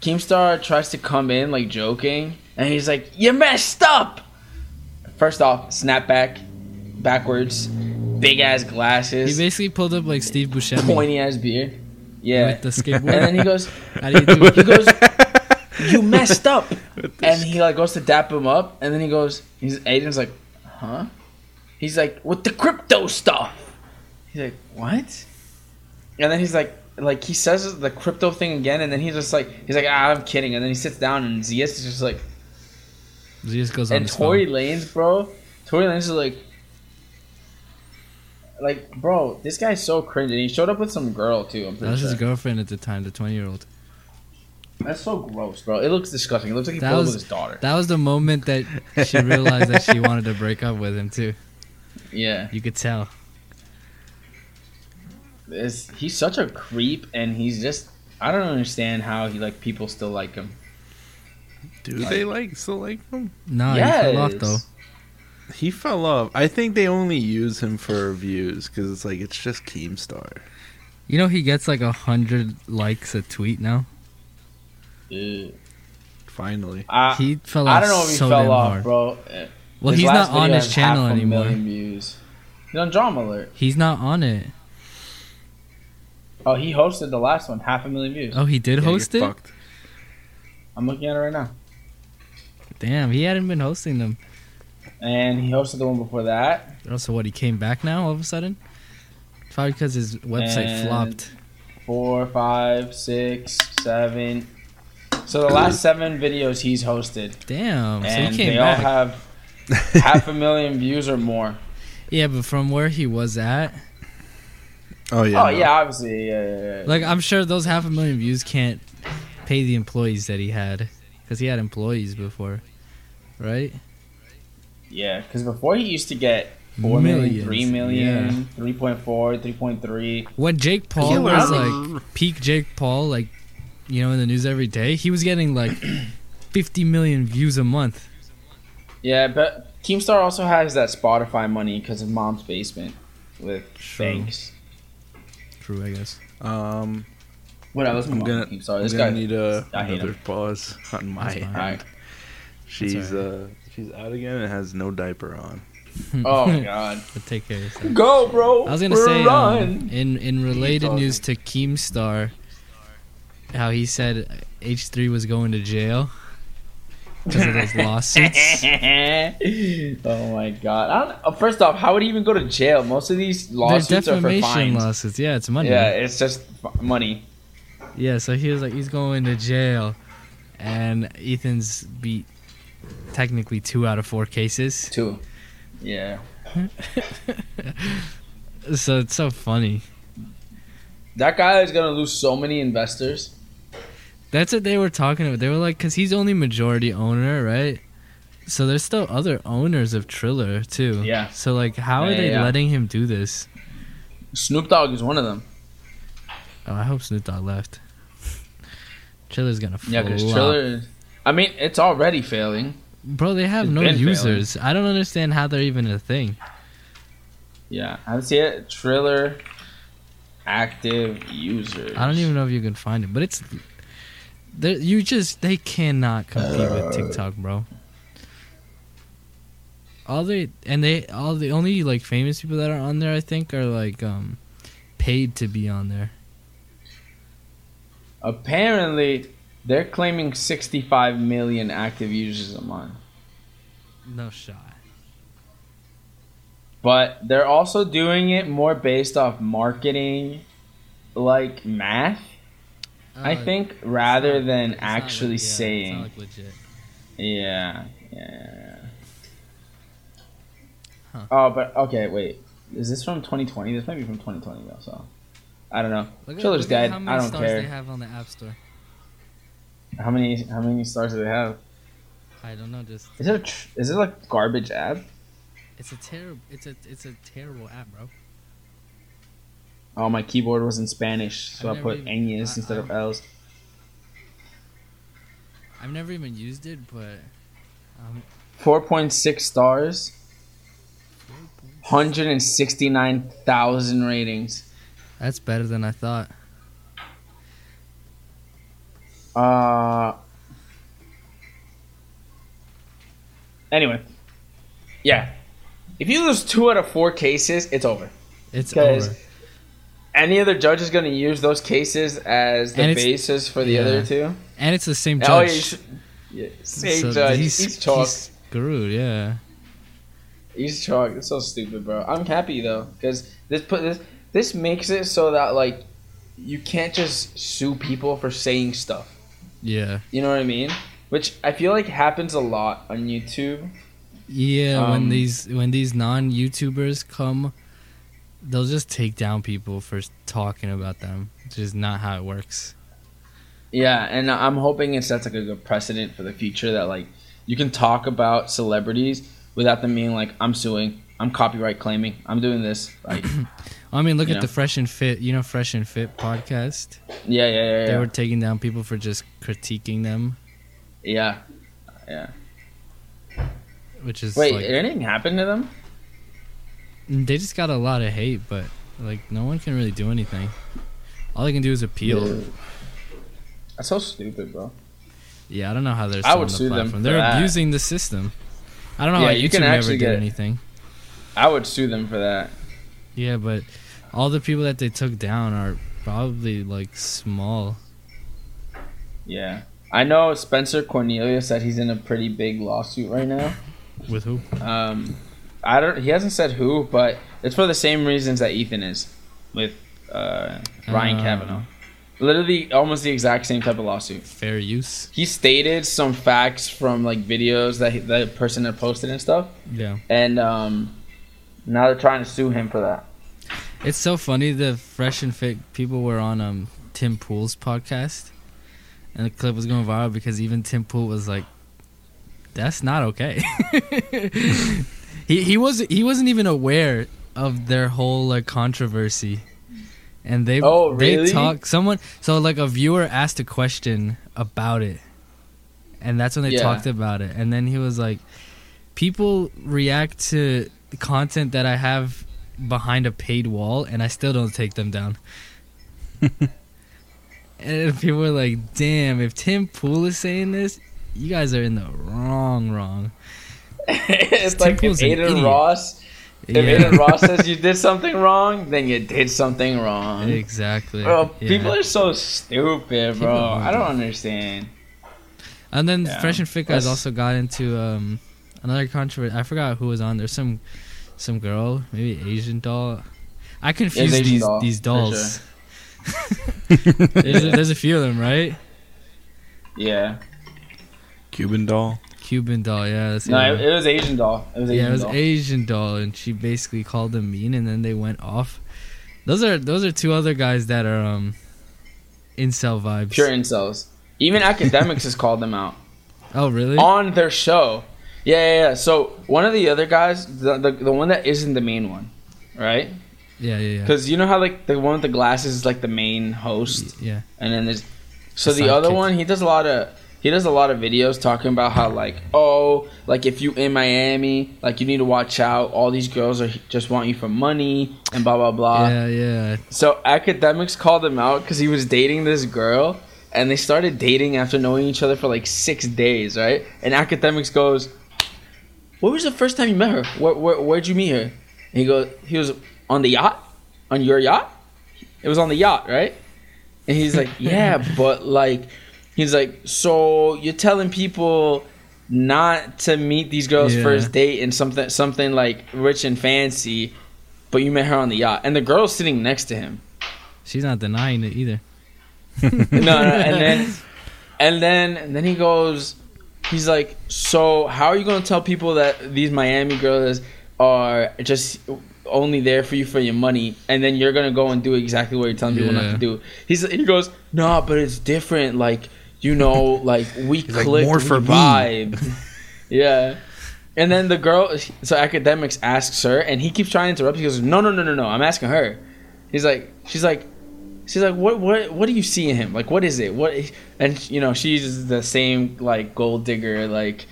Keemstar tries to come in like joking, and he's like, "You messed up." First off, snapback, backwards, big ass glasses. he basically pulled up like Steve Buscemi pointy ass beard. Yeah, with the skateboard. and then he goes, How do you do it? he goes, "You messed up," and he like goes to dap him up, and then he goes, he's Adin's like, "Huh?" He's like, "With the crypto stuff." He's like, "What?" And then he's like, like he says the crypto thing again, and then he's just like, he's like, "Ah, I'm kidding," and then he sits down, and Zeus is just like, Zeus goes on and his Tory phone. Lanez, bro, Tory Lanez is like. Like, bro, this guy's so cringe, and he showed up with some girl too. I'm That was sure. his girlfriend at the time, the 20 year old. That's so gross, bro. It looks disgusting. It looks like he That pulled was- with his daughter. That was the moment that she realized that she wanted to break up with him too. yeah, You could tell. It's, he's such a creep, and he's just. I don't understand how he like people still like him. Do they like still like him? No, yes. he fell off though. He fell off. I think they only use him for views because it's like it's just Keemstar. You know he gets like a hundred likes a tweet now. Ugh. Finally, I, He fell off I don't know if he so fell off, hard. bro. Well, his he's not on his channel anymore. Views. He's on Drama Alert. He's not on it. Oh, he hosted the last one, half a million views. Oh, he did Yeah, host it. you're fucked. I'm looking at it right now, Damn, he hadn't been hosting them. And he hosted the one before that. Oh, also, what he came back now all of a sudden? Probably because his website And- flopped. Four, five, six, seven. So the last seven videos he's hosted, Damn, so and he came they back. all have half a million views or more. yeah, but from where he was at, Oh yeah. oh no. yeah, obviously, yeah, yeah, yeah. like I'm sure those half a million views can't pay the employees that he had because he had employees before, right? Yeah, because before he used to get 4 million, Millions, 3 million, 3.4, 3.3. When Jake Paul Killer. was like peak Jake Paul, like you know in the news every day, he was getting like 50 million views a month. Yeah, but Keemstar also has that Spotify money because of Mom's Basement with True. Banks. True, I guess. Um, What else? I'm gonna, Keemstar. I'm This gonna guy. need a, I hate another him. pause on my That's end. Alright. She's alright. uh, she's out again and has no diaper on. Oh god. But take care of yourself. Go, bro. I was gonna say um, in in related news to Keemstar, how he said H3 was going to jail because of those lawsuits. oh my god. I don't, uh, first off, how would he even go to jail? Most of these They're lawsuits are for defamation fines. lawsuits. Yeah, it's money. Yeah, it's just f- money. Yeah, so he was like, he's going to jail, and Ethan's beat technically two out of four cases. Two. Yeah. So it's so funny. That guy is gonna lose so many investors. That's what they were talking about. They were like, because he's only majority owner, right? So there's still other owners of Triller too. Yeah. So like, how are Yeah, they yeah, yeah. letting him do this? Snoop Dogg is one of them. Oh, I hope Snoop Dogg left. Triller's gonna flop. Yeah, because Triller. I mean, it's already failing. Bro, they have It's no been failing. users. I don't understand how they're even a thing. Yeah, I see it. Triller active users. I don't even know if you can find it, but it's they you just they cannot compete with TikTok, bro. All they and they all the only like famous people that are on there, I think, are like um paid to be on there. Apparently, they're claiming 65 million active users a month. No shot. But they're also doing it more based off marketing, like math, I Uh, think, rather not- than actually yeah, saying. like, legit. Yeah, yeah. Huh. Oh, but okay, wait. Is this from 2020? This might be from 2020 though. So I don't know. Look look at dead. How many I don't care. they have on the App Store? How many? How many stars do they have? I don't know. Just Is it a tr- is it like garbage app? it's a terrible. It's a it's a terrible app, bro. Oh, my keyboard was in Spanish, so I've I put even- Añez I- instead of L's. I've never even used it, but um, Four point six stars. Hundred and sixty nine thousand ratings. that's better than I thought. Uh. Anyway, yeah. If you lose two out of four cases, it's over. It's over. any other judge is going to use those cases as the basis for the yeah. other two. and it's the same Oh, yeah, judge. should, yeah, same So judge. he's, He's, chalk. he's screwed. Yeah. He's chalk. It's so stupid, bro. I'm happy though, because this put this this makes it so that like you can't just sue people for saying stuff. Yeah. You know what I mean? Which I feel like happens a lot on YouTube. Yeah, when Um, these when these non YouTubers come, they'll just take down people for talking about them. Which is not how it works. Yeah, and I'm hoping it sets like a good precedent for the future that like you can talk about celebrities without them being like, I'm suing, I'm copyright claiming, I'm doing this. Like, I mean, look You at know? the Fresh and Fit, you know, Fresh and Fit podcast. yeah, yeah, yeah, They yeah. were taking down people for just critiquing them, yeah. yeah. which is Wait, like anything happened to them? they just got a lot of hate, but like no one can really do anything. All they can do is appeal. That's so stupid, bro. Yeah, I don't know how they're. I would the sue them platform. for They're that. abusing the system. I don't know Yeah, how you YouTube can never actually did get- anything. I would sue them for that. Yeah, but all the people that they took down are probably like small. Yeah. I know Spencer Cornelia said he's in a pretty big lawsuit right now. With who? Um, I don't. He hasn't said who, but it's for the same reasons that Ethan is with uh, Ryan Uh. Kavanaugh. Literally, almost the exact same type of lawsuit. Fair use. He stated some facts from like videos that he, that person had posted and stuff, Yeah. and um, now they're trying to sue him for that. It's so funny. The fresh and fit people were on um Tim Pool's podcast, and the clip was going viral because even Tim Pool was like, "That's not okay." he he was he wasn't even aware of their whole like controversy, and they Oh, they talk someone so like a viewer asked a question about it, and that's when they Yeah. talked about it, and then he was like, "People react to the content that I have." Behind a paid wall and I still don't take them down. and people were like, damn, if Tim Pool is saying this, you guys are in the wrong, wrong. it's Tim like if Pool's an Adin. Ross. If Yeah, Adin Ross says you did something wrong, then you did something wrong. exactly. Bro, Yeah. people are so stupid, People bro. are- I don't understand. and then Yeah. Fresh and Fit guys That's- also got into um, another controversy. I forgot who was on. There's some some girl, maybe Asian doll. I confuse these doll, these for dolls. there's, a, there's a few of them, right? Yeah. Cuban doll. Cuban doll, yeah. That's No, it, it was Asian doll. It was Asian yeah, it was doll. Asian doll, and she basically called them mean, and then they went off. Those are those are two other guys that are um, incel vibes. Pure incels. Even Akademiks has called them out Oh really? on their show. Yeah, yeah, yeah. So one of the other guys, the, the the one that isn't the main one, right? yeah, yeah, yeah. Because you know how like the one with the glasses is like the main host, Yeah, and then there's so The the other one he does a lot of he does a lot of videos talking about how like oh like if you in Miami like you need to watch out all these girls are just want you for money and blah blah blah. yeah, yeah. So Akademiks called him out because he was dating this girl, and they started dating after knowing each other for like six days, right? And Akademiks goes, "What was the first time you met her? Where, where where'd you meet her?" And he goes, "He was on the yacht, on your yacht. It was on the yacht, right?" And he's like, "Yeah, but like." He's like, so you're telling people not to meet these girls Yeah. first date and something something like rich and fancy, but you met her on the yacht, and the girl's sitting next to him. She's not denying it either. No, no, and then and then and then he goes, he's like, so how are you gonna tell people that these Miami girls are just only there for you for your money, and then you're gonna go and do exactly what you're telling people not to do? He's he goes, no, but it's different. Like you know, like we like, click, "More for vibe. Yeah. And then the girl, so Akademiks asks her, and he keeps trying to interrupt. He goes, "No, no, no, no, no. I'm asking her." He's like, she's like, she's like, "What, what, what do you see in him? Like, what is it? What?" And you know, she uses the same like gold digger like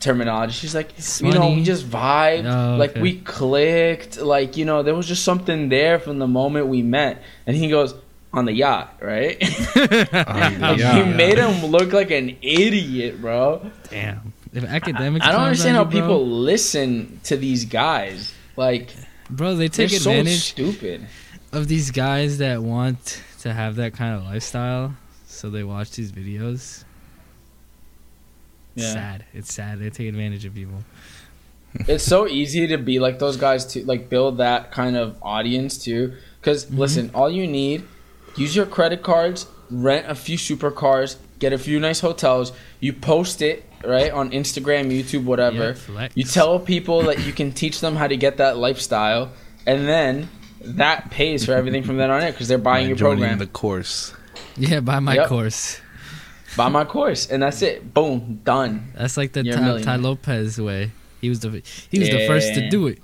terminology. She's like, It's you know, we just vibed, Oh, like okay. we clicked, like you know, there was just something there from the moment we met. And he goes, "On the yacht, right?" Like, Yeah. he made him look like an idiot, bro. Damn. If Akademiks, I don't understand on how you, bro- people listen to these guys. Like bro, they they're take so advantage stupid. Of these guys that want to have that kind of lifestyle, so they watch these videos. Yeah. Sad. It's sad. They take advantage of people. It's so easy to be like those guys to like build that kind of audience too. Because Mm-hmm. listen, all you need, use your credit cards, rent a few supercars, get a few nice hotels. You post it right on Instagram, YouTube, whatever. Yeah. You tell people that you can teach them how to get that lifestyle, and then that pays for everything from then on in because they're buying your joining program. the course. Yeah, buy my Yep. course. Buy my course, and that's it. Boom, done. That's like the Tai, Tai. Lopez way. He was the he was the first to do it.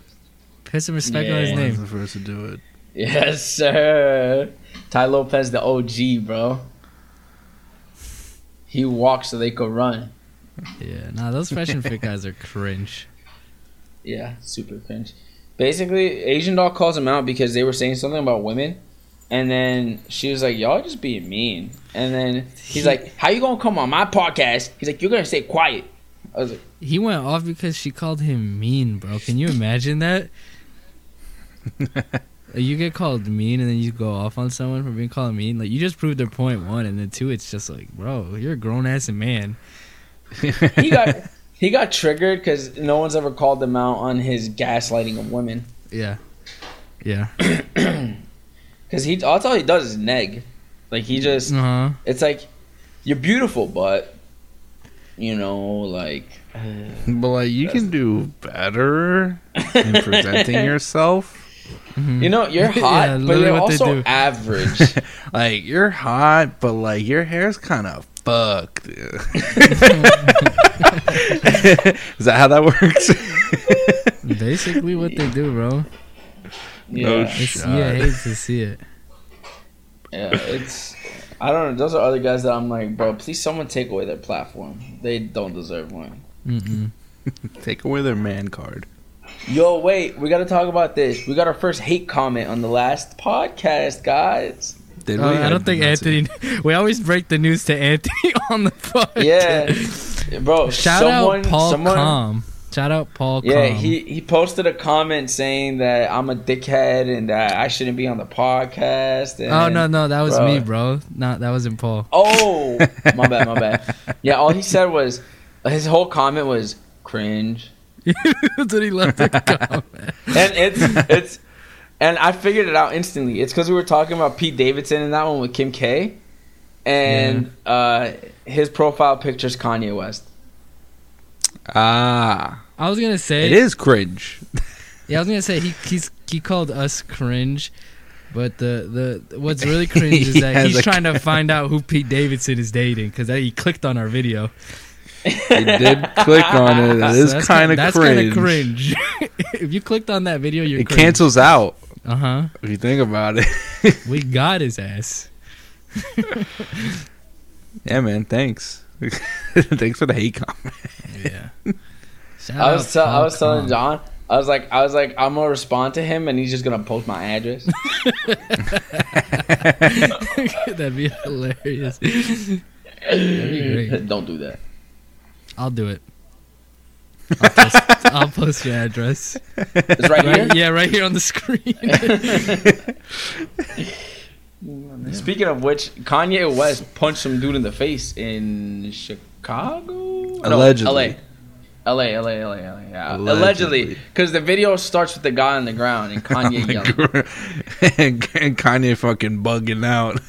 Put some respect on his Yeah. Was name. the first to do it. Yes, sir. Tai Lopez, the OG, bro. He walks so they could run. Yeah, nah, those fresh and fit guys are cringe. Yeah, super cringe. Basically, Asian doll calls him out because they were saying something about women, and then she was like, "Y'all just being mean." And then he's like, "How you gonna come on my podcast?" He's like, "You're gonna stay quiet." I was like, He went off because she called him mean, bro. Can you imagine that? you get called mean and then you go off on someone for being called mean. Like you just proved their point one, and then two, it's just like, bro, you're a grown ass man. he got he got triggered because no one's ever called him out on his gaslighting of women. Yeah, yeah. Because he, that's all he does is neg. Like he just, Uh huh. it's like, you're beautiful, but you know, like. But like you can do better in presenting yourself. Mm-hmm. You know, you're hot, Yeah, but you're also average. like you're hot, but like your hair's kind of fucked. Is that how that works? Basically, what they do, bro. yeah, It's, Shut. yeah, I hate to see it. yeah, it's. I don't know. Those are other guys that I'm like, bro. Please, someone take away their platform. They don't deserve one. Mm-mm. Take away their man card. Yo, wait, we got to talk about this. We got our first hate comment on the last podcast, guys. Did Uh, I don't think did not see Anthony. We always break the news to Anthony on the phone. Yeah, bro. Shout someone, out Paul someone, Com. Shout out Paul Yeah, Com. he he posted a comment saying that I'm a dickhead and that I shouldn't be on the podcast. And, oh no, no, that was Bro. me, bro. Not that wasn't Paul. Oh, my bad, my bad. Yeah, all he said was his whole comment was cringe, That's what he left the comment. and it's it's, and I figured it out instantly. It's because we were talking about Pete Davidson in that one with Kim K, and uh, his profile picture's Kanye West. Ah, I was gonna say it is cringe. Yeah, I was gonna say he he's he called us cringe, but the the what's really cringe is that has he's a- trying to find out who Pete Davidson is dating because he clicked on our video. He did click on it. It So is kind of cringe. that's kinda cringe. if you clicked on that video, you're It cringe. cancels out Uh huh. if you think about it. We got his ass. yeah, man. Thanks. thanks for the hate comment. Yeah. Shout I was out tell, I was telling John. I was like, I was like, I'm gonna respond to him, and he's just gonna post my address. That'd be hilarious. That'd be great. Don't do that. I'll do it. I'll post, I'll post your address. It's right here. Yeah, right here on the screen. Speaking of which, Kanye West punched some dude in the face in Chicago. Allegedly. No, LA. LA, LA, LA, LA. Yeah. Allegedly. Allegedly, because the video starts with the guy on the ground and Kanye yelling. and, and Kanye fucking bugging out.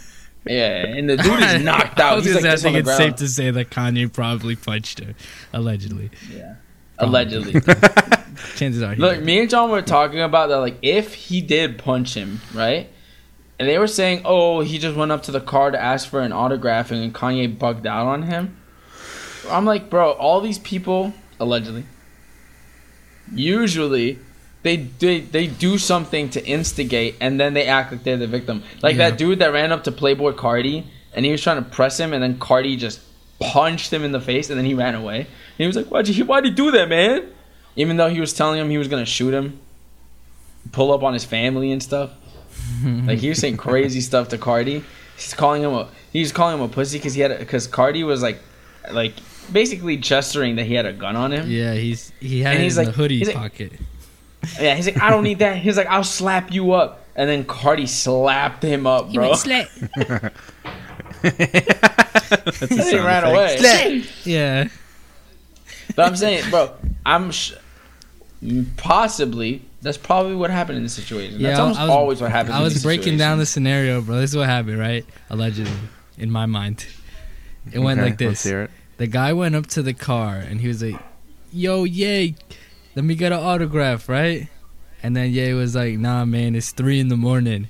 Yeah, and the dude is knocked I out. was He's like I this on think it's ground. safe to say that Kanye probably punched her, allegedly. Yeah. Allegedly. Chances are Look, did. me and John were talking about that. Like, if he did punch him, right? And they were saying, oh, he just went up to the car to ask for an autograph, and Kanye bugged out on him. I'm like, bro, all these people allegedly. Usually, they they they do something to instigate, and then they act like they're the victim. Like Yeah. that dude that ran up to Playboi Carti, and he was trying to press him, and then Cardi just punched him in the face, and then he ran away. And he was like, "Why'd you why'd he do that, man?" Even though he was telling him he was gonna shoot him, pull up on his family and stuff. like he was saying crazy stuff to Carti. He's calling him a he's calling him a pussy because he had because Carti was like like basically gesturing that he had a gun on him. Yeah, he's he had And it he's in like- the hoodie he's like- pocket. Yeah, he's like, I don't need that. He's like, I'll slap you up. And then Carti slapped him up, bro. That's a And he ran effect. away. Yeah, But I'm saying, bro, I'm sh- possibly that's probably what happened in this situation. yeah. that's almost was, always what happens. I in was these breaking down the scenario, bro. This is what happened, right? Allegedly, in my mind, it went Okay, like let's this. hear it. The guy went up to the car and he was like, "Yo, yay, let me get an autograph, right?" And then Ye was like, "Nah, man, it's three in the morning."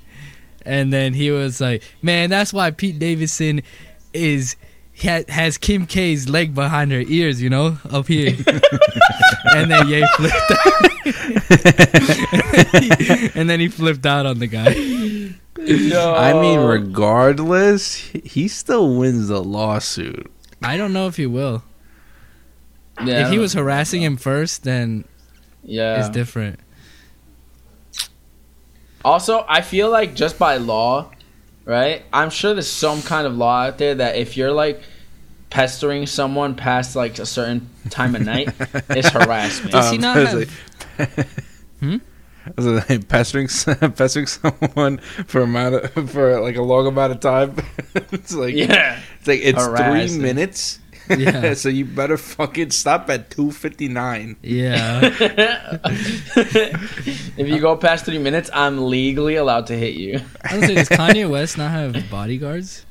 And then he was like, "Man, that's why Pete Davidson is ha- has Kim K's leg behind her ears, you know, up here." and then Ye flipped out. and then he flipped out on the guy. Yo. I mean, regardless, he- he still wins the lawsuit. I don't know if he will. Yeah, if he was know. harassing him first, then yeah, it's different. Also, I feel like just by law, right? I'm sure there's some kind of law out there that if you're like pestering someone past like a certain time of night, it's harassment. Does he not I was have- like- Hmm? I was like, pestering, pestering someone for amount of, for like a long amount of time. it's like yeah, it's like it's Harassing. three minutes. Yeah. so you better fucking stop at two fifty nine. Yeah. if you go past three minutes, I'm legally allowed to hit you. I was say, does Kanye West not have bodyguards?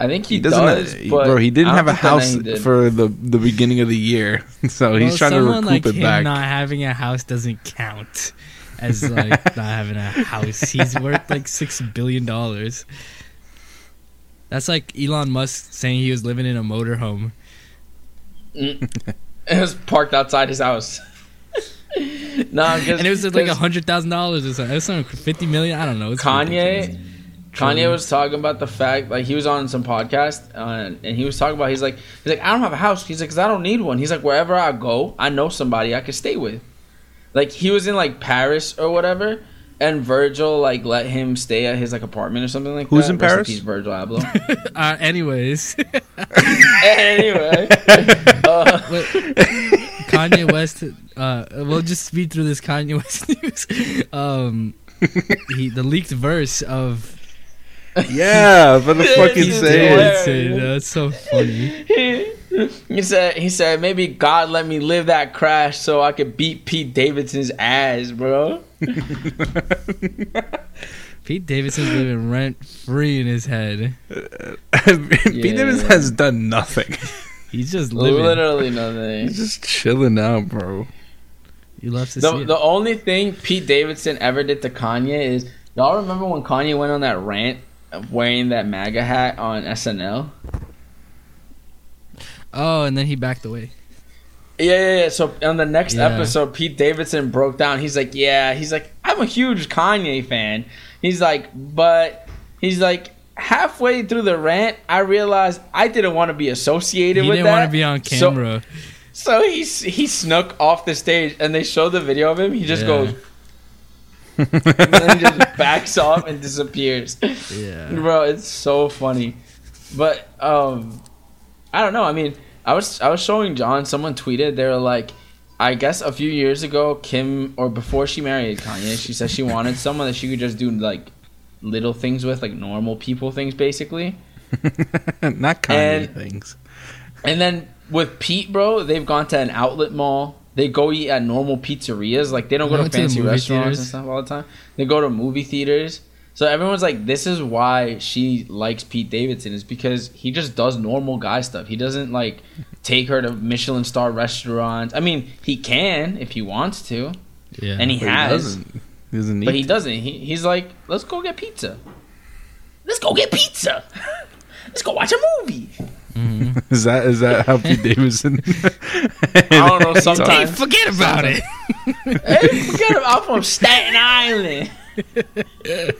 I think he, He doesn't, does, have, but bro. He didn't have a house for the the beginning of the year, so he's trying to recoup like it him back. not having a house doesn't count as like not having a house. He's worth like six billion dollars. That's like Elon Musk saying he was living in a motorhome. it was parked outside his house. no, And it was like a hundred thousand dollars or something. It was something fifty million. I don't know. Kanye. Kanye was talking about the fact, like he was on some podcast, uh, and he was talking about he's like he's like I don't have a house. He's like, cause I don't need one. He's like, wherever I go, I know somebody I can stay with. Like he was in like Paris or whatever, and Virgil like let him stay at his like apartment or something like Who's that. Who's in Rest Paris? peace, Virgil Abloh. Uh, anyways, anyway, uh, Wait, Kanye West. Uh, we'll just speed through this Kanye West news. Um, he the leaked verse of yeah, for the fucking He's say hilarious. it. Davidson. That's so funny. he said he said maybe God let me live that crash so I could beat Pete Davidson's ass, bro. Pete Davidson's living rent free in his head. Pete Yeah. Davis has done nothing. He's just living. Literally nothing. He's just chilling out, bro. You love to see The, it. the only thing Pete Davidson ever did to Kanye is y'all remember when Kanye went on that rant of wearing that MAGA hat on SNL? oh, and then he backed away. Yeah, yeah, yeah. So on the next Yeah. episode, Pete Davidson broke down. He's like, "Yeah," he's like, "I'm a huge Kanye fan." He's like, "But he's like." Halfway through the rant, I realized I didn't want to be associated He with didn't want to be on So- camera. So he he snuck off the stage, and they show the video of him. He just Yeah. goes, and then he just backs off and disappears. yeah. Bro, it's so funny. But um, I don't know. I mean, I was I was showing John. Someone tweeted they were like, I guess a few years ago, Kim or before she married Kanye, she said she wanted someone that she could just do like little things with, like normal people things, basically. Not Kanye And- things. And then with Pete, bro, they've gone to an outlet mall. They go eat at normal pizzerias. Like they don't go to went to fancy restaurants and stuff all the time. They go to movie theaters. So everyone's like, this is why she likes Pete Davidson is because he just does normal guy stuff. He doesn't like take her to Michelin star restaurants. I mean, he can if he wants to, Yeah. and he But has, he doesn't. He doesn't need but he to. doesn't. He, he's like, let's go get pizza. Let's go get pizza. let's go watch a movie. Mhm. Mhm. Is that is that how Pete Davidson? I don't know. Hey, Sometimes. forget about it. hey, forget it. I'm from Staten Island. Yeah.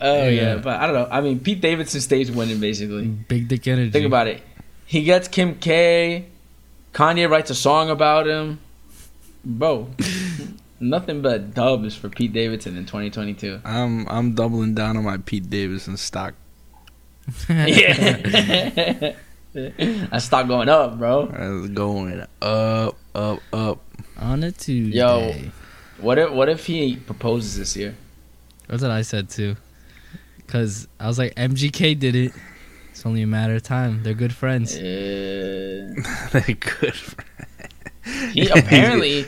Oh yeah. Yeah. But I don't know. I mean, Pete Davidson stays winning basically. Big dick energy. Think about it. He gets Kim K. Kanye writes a song about him. Bro, nothing but dubs for Pete Davidson in 2022. I'm I'm doubling down on my Pete Davidson stock. Yeah. I stopped going up, bro. It's going up, up, up. On a Tuesday. Yo. What if what if he proposes this year? That's what I said too. Cause I was like, MGK did it. It's only a matter of time. They're good friends. Uh, They're good. friends. he apparently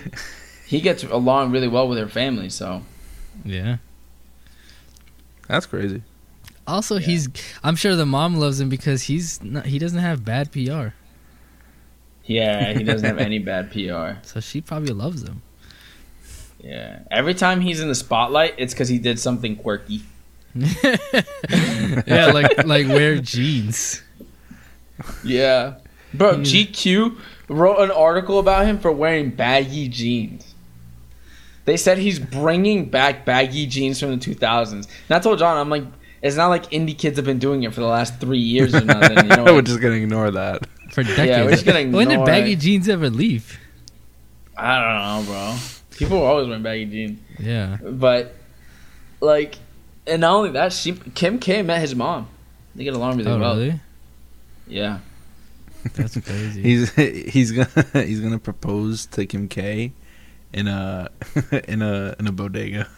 he gets along really well with her family, so Yeah. That's crazy. Also, Yeah. he's. I'm sure the mom loves him because he's. Not, he doesn't have bad PR, yeah, he doesn't have any bad PR. so she probably loves him. Yeah. Every time he's in the spotlight, it's because he did something quirky. yeah, like like wear jeans. Yeah. Bro. GQ wrote an article about him for wearing baggy jeans. They said he's bringing back baggy jeans from the 2000s. And I told John, I'm like, it's not like indie kids have been doing it for the last three years or nothing. You know, We're like, just gonna ignore that. For decades. Yeah, we're just gonna when did baggy it. jeans ever leave? I don't know, bro. People were always wearing baggy jeans. Yeah. But, like, and not only that, she Kim K met his mom. They get along really Oh, well. really? Yeah. That's crazy. He's he's gonna he's gonna propose to Kim K in a in a in a bodega.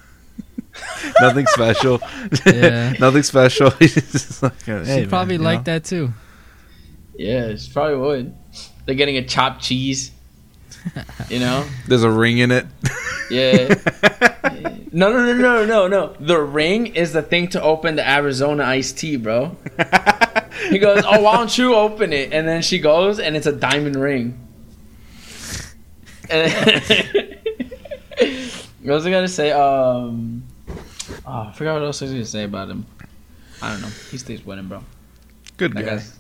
Nothing special. Yeah. Nothing special. Like, hey, she man, probably you like know? that too. Yeah, she probably would. They're getting a chopped cheese. You know? There's a ring in it. Yeah. No, no, no, no, no, no. The ring is the thing to open the Arizona iced tea, bro. He goes, "Oh, why don't you open it?" And then she goes, and it's a diamond ring. And what was I gonna say? Um, oh, I forgot what else I was gonna say about him. I don't know. He stays winning, bro. Good That guy. guy's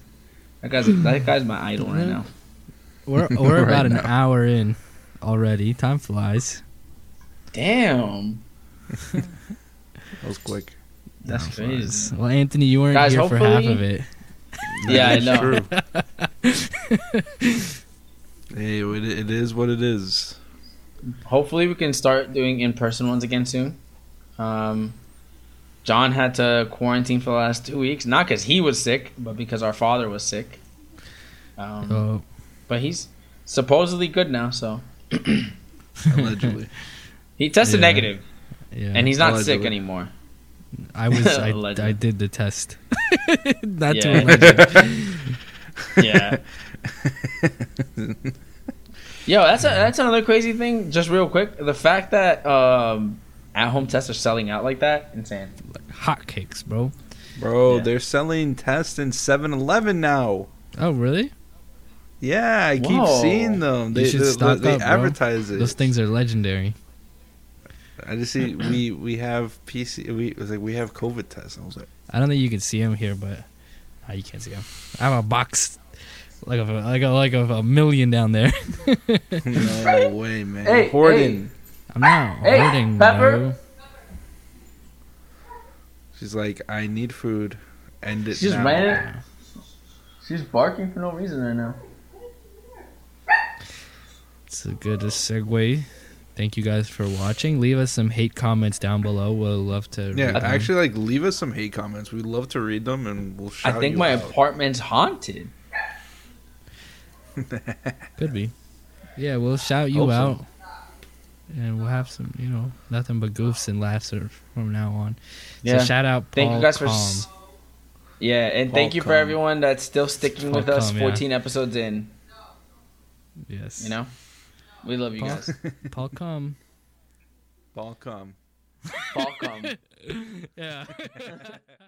that guy's that guy's my idol right now. We're we're Right about an now. hour in already. Time flies. Damn, That was quick. that's crazy. Well, Anthony, you weren't Guys, here for half of it. Yeah, I know. True. hey, it, it is what it is. hopefully we can start doing in-person ones again soon um john had to quarantine for the last two weeks not because he was sick but because our father was sick um, Oh, but he's supposedly good now so Allegedly. he tested Yeah. negative yeah. and he's not sick anymore I was I, I did the test. not Yeah. to alleged. yeah yo that's a, that's another crazy thing just real quick the fact that um at-home tests are selling out like that insane Hotcakes, bro. Bro, Yeah. they're selling tests in 7-Eleven now. Oh, really? Yeah, I keep Whoa. seeing them. You They, should they, stock they up, bro. advertise it. Those things are legendary. I just see we we have PC. We it was like we have COVID tests. I was like, I don't think you can see them here, but ah, you can't see them. I have a box like of a, like a, like of a million down there. no way, man. Hey, Hoarding. I'm not Hey, hoarding, Pepper. bro. She's like, I need food. End it She's now. ran. She's barking for no reason right now. It's a good segue. Thank you guys for watching. Leave us some hate comments down below. We'll love to. Yeah, read them. actually, like, leave us some hate comments. We'd love to read them, and we'll I think you my out. apartment's haunted. could be. Yeah, we'll shout you Hope so. out, and we'll have some, you know, nothing but goofs and laughs from now on. Yeah. So shout out. Thank you guys for. S- Yeah, and Paul thank you for everyone that's still sticking with Paul us. Cum, yeah. 14 episodes in. Yes. You know, we love you Paul- guys. Paul come. Paul come. Paul Cum. yeah.